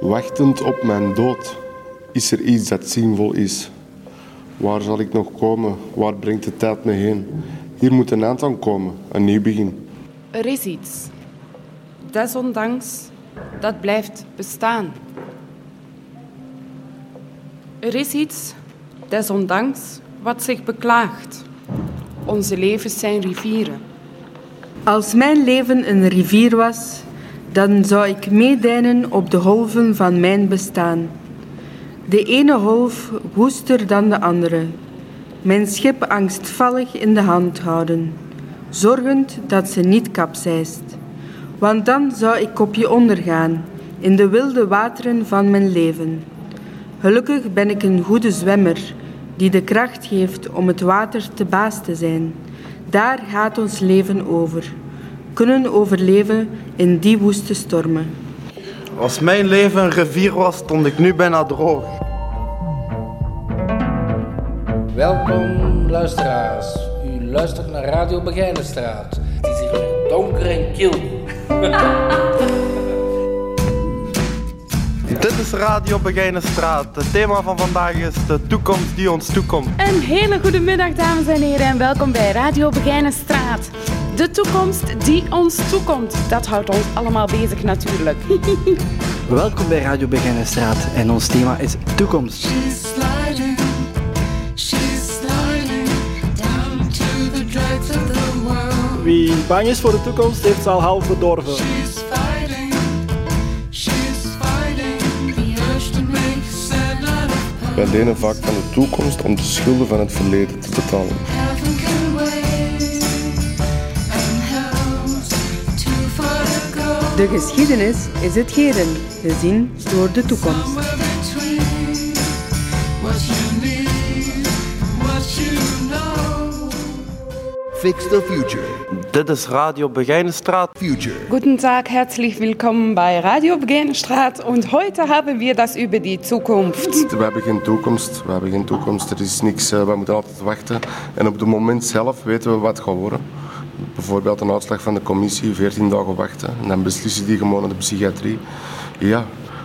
Wachtend op mijn dood is er iets dat zinvol is. Waar zal ik nog komen? Waar brengt de tijd me heen? Hier moet een eind aan komen, een nieuw begin. Er is iets. Desondanks, dat blijft bestaan. Er is iets, desondanks, wat zich beklaagt. Onze levens zijn rivieren. Als mijn leven een rivier was, dan zou ik meedijnen op de golven van mijn bestaan. De ene golf woester dan de andere. Mijn schip angstvallig in de hand houden, zorgend dat ze niet kapseist. Want dan zou ik kopje ondergaan in de wilde wateren van mijn leven. Gelukkig ben ik een goede zwemmer die de kracht geeft om het water te baas te zijn. Daar gaat ons leven over. Kunnen overleven in die woeste stormen. Als mijn leven een rivier was, stond ik nu bijna droog. Welkom luisteraars. U luistert naar Radio Begijnenstraat. Het is hier donker en kil. is Radio Begijnenstraat. Het thema van vandaag is de toekomst die ons toekomt. Een hele goede middag, dames en heren, en welkom bij Radio Begijnenstraat. De toekomst die ons toekomt. Dat houdt ons allemaal bezig natuurlijk. Welkom bij Radio Begijnenstraat en ons thema is toekomst. Wie bang is voor de toekomst, heeft ze al half bedorven. Wij lenen vaak van de toekomst om de schulden van het verleden te betalen. De geschiedenis is het heden, gezien door de toekomst. Fix the future. Dit is Radio Begijnenstraat. Future. Guten Tag, herzlich willkommen bei Radio Begijnenstraat. Und heute haben wir das über die Zukunft. We hebben geen toekomst. We hebben geen toekomst. Er is niks. eh, We moeten altijd wachten. En op het moment zelf weten we wat gaat worden. Bijvoorbeeld een uitslag van de commissie, 14 dagen wachten. En dan beslissen die gewoon aan de psychiatrie. Ja,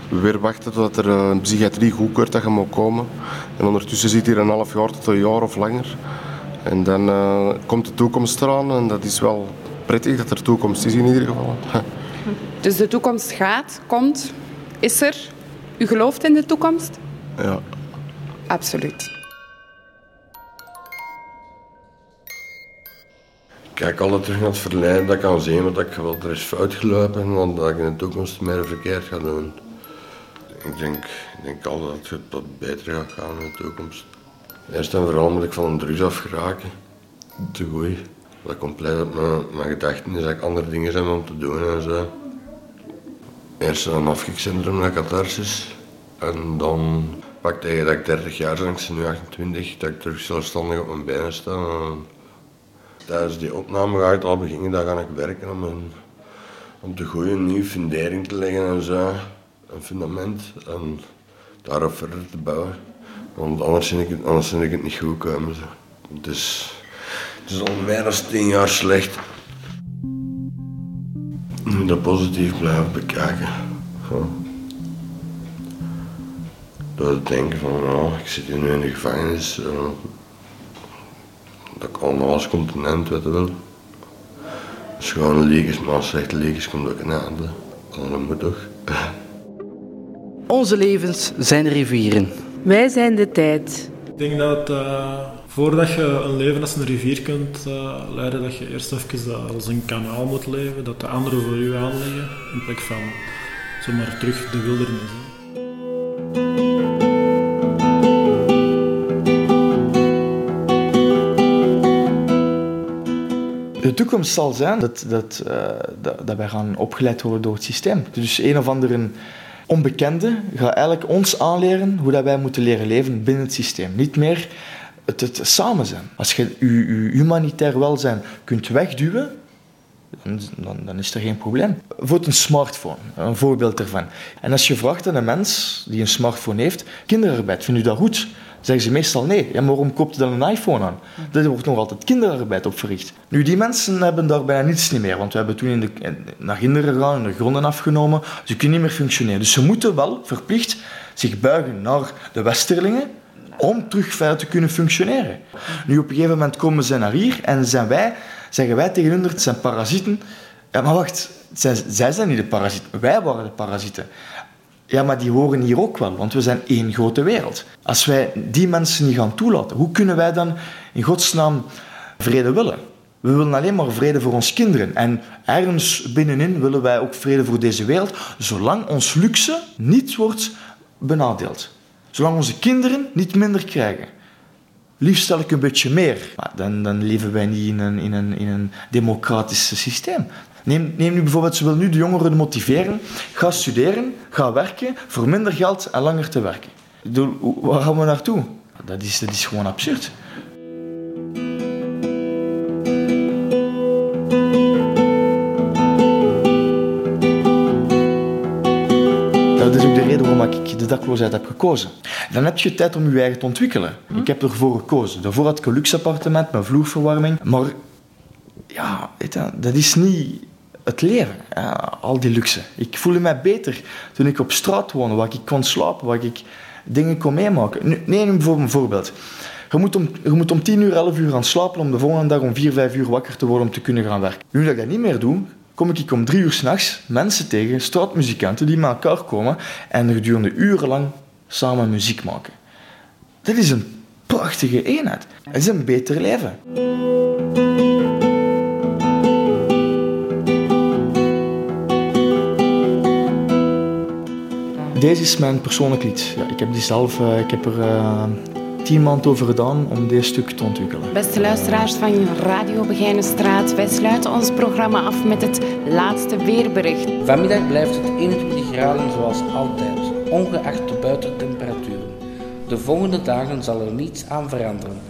we weer wachten tot er eh, een psychiatrie goedkeurt dat je mag komen. En ondertussen zit hier een half jaar tot een jaar of langer. En dan eh, komt de toekomst eraan en dat is wel prettig dat er toekomst is in ieder geval. Dus de toekomst gaat, komt, is er. U gelooft in de toekomst? Ja. Absoluut. Ik kijk altijd terug naar het verleden, dat ik kan zien wat ik, wat er is fout gelopen en dat ik in de toekomst meer verkeerd ga doen. Ik denk, ik denk altijd dat het wat beter gaat gaan in de toekomst. Eerst en vooral moet ik van een drugs afgeraken. Te goed. Dat compleet op mijn, mijn gedachten is dat ik andere dingen zijn om te doen en zo. Eerst een afkikcentrum naar catharsis. En dan pak tegen dat ik 30 jaar ben, ik ben nu 28, dat ik terug zelfstandig op mijn benen sta. En tijdens die opname ga ik al beginnen, daar ga ik werken om, een, om de goede nieuwe fundering te leggen en zo. Een fundament en daarop verder te bouwen. Want anders vind ik het, anders vind ik het niet goed komen. zo. Dus het is al meer dan tien jaar slecht. Moet dat positief blijven bekijken. Ja. Door te denken van, nou, ik zit hier nu in de gevangenis. eh, dat kan ons continent, weet je wel. Als schone leegjes, maar als slechte leegjes komt ook einde. En dat moet toch. Onze levens zijn rivieren. Wij zijn de tijd. Ik denk dat eh, voordat je een leven als een rivier kunt eh, leiden, dat je eerst even dat als een kanaal moet leven, dat de anderen voor je aanleggen, in plek van zomaar terug de wildernis. hè. De toekomst zal zijn dat, dat, eh, dat, dat wij gaan opgeleid worden door het systeem. Dus een of andere onbekende gaat eigenlijk ons aanleren hoe dat wij moeten leren leven binnen het systeem. Niet meer het, het samen zijn. Als je je, humanitair welzijn kunt wegduwen, dan, dan, dan is er geen probleem. Bijvoorbeeld een smartphone, een voorbeeld ervan. En als je vraagt aan een mens die een smartphone heeft, kinderarbeid, vindt u dat goed? Zeggen ze meestal nee. Ja, maar waarom koopt je dan een iPhone aan? Er wordt nog altijd kinderarbeid op verricht. Nu, die mensen hebben daar bijna niets niet meer, want we hebben toen in de, naar kinderen gegaan en de gronden afgenomen. Ze kunnen niet meer functioneren. Dus ze moeten wel verplicht zich buigen naar de westerlingen om terug verder te kunnen functioneren. Nu, op een gegeven moment komen ze naar hier en zijn wij, zeggen wij tegen hun, het zijn parasieten. Ja, maar wacht, zij, zij zijn niet de parasieten, wij waren de parasieten. Ja, maar die horen hier ook wel, want we zijn één grote wereld. Als wij die mensen niet gaan toelaten, hoe kunnen wij dan in godsnaam vrede willen? We willen alleen maar vrede voor ons kinderen. En ergens binnenin willen wij ook vrede voor deze wereld, zolang ons luxe niet wordt benadeeld. Zolang onze kinderen niet minder krijgen. Liefst stel ik een beetje meer. Maar dan, dan leven wij niet in een, in een, in een democratisch systeem. Neem, neem nu bijvoorbeeld, ze wil nu de jongeren motiveren. Ga studeren, ga werken voor minder geld en langer te werken. Waar gaan we naartoe? Dat is, dat is gewoon absurd. Waarom ik de dakloosheid heb gekozen. Dan heb je tijd om je eigen te ontwikkelen. Ik heb ervoor gekozen. Daarvoor had ik een luxe appartement met vloerverwarming. Maar ja, je, dat is niet het leven, ja, al die luxe. Ik voelde mij beter toen ik op straat woonde, waar ik kon slapen, waar ik dingen kon meemaken. Nu, neem bijvoorbeeld een voorbeeld. Je moet, om, je moet om 10 uur, 11 uur gaan slapen om de volgende dag om 4, 5 uur wakker te worden om te kunnen gaan werken. Nu dat ik dat niet meer doe, kom ik om 3 uur s'nachts mensen tegen, straatmuzikanten, die met elkaar komen en gedurende urenlang samen muziek maken. Dat is een prachtige eenheid. Het is een beter leven. Deze is mijn persoonlijk lied. Ja, ik heb die zelf, uh, ik heb er uh, tien maanden over gedaan om dit stuk te ontwikkelen. Beste luisteraars van Radio Begijnenstraat, wij sluiten ons programma af met het laatste weerbericht. Vanmiddag blijft het 21 graden zoals altijd, ongeacht de buitentemperaturen. De volgende dagen zal er niets aan veranderen.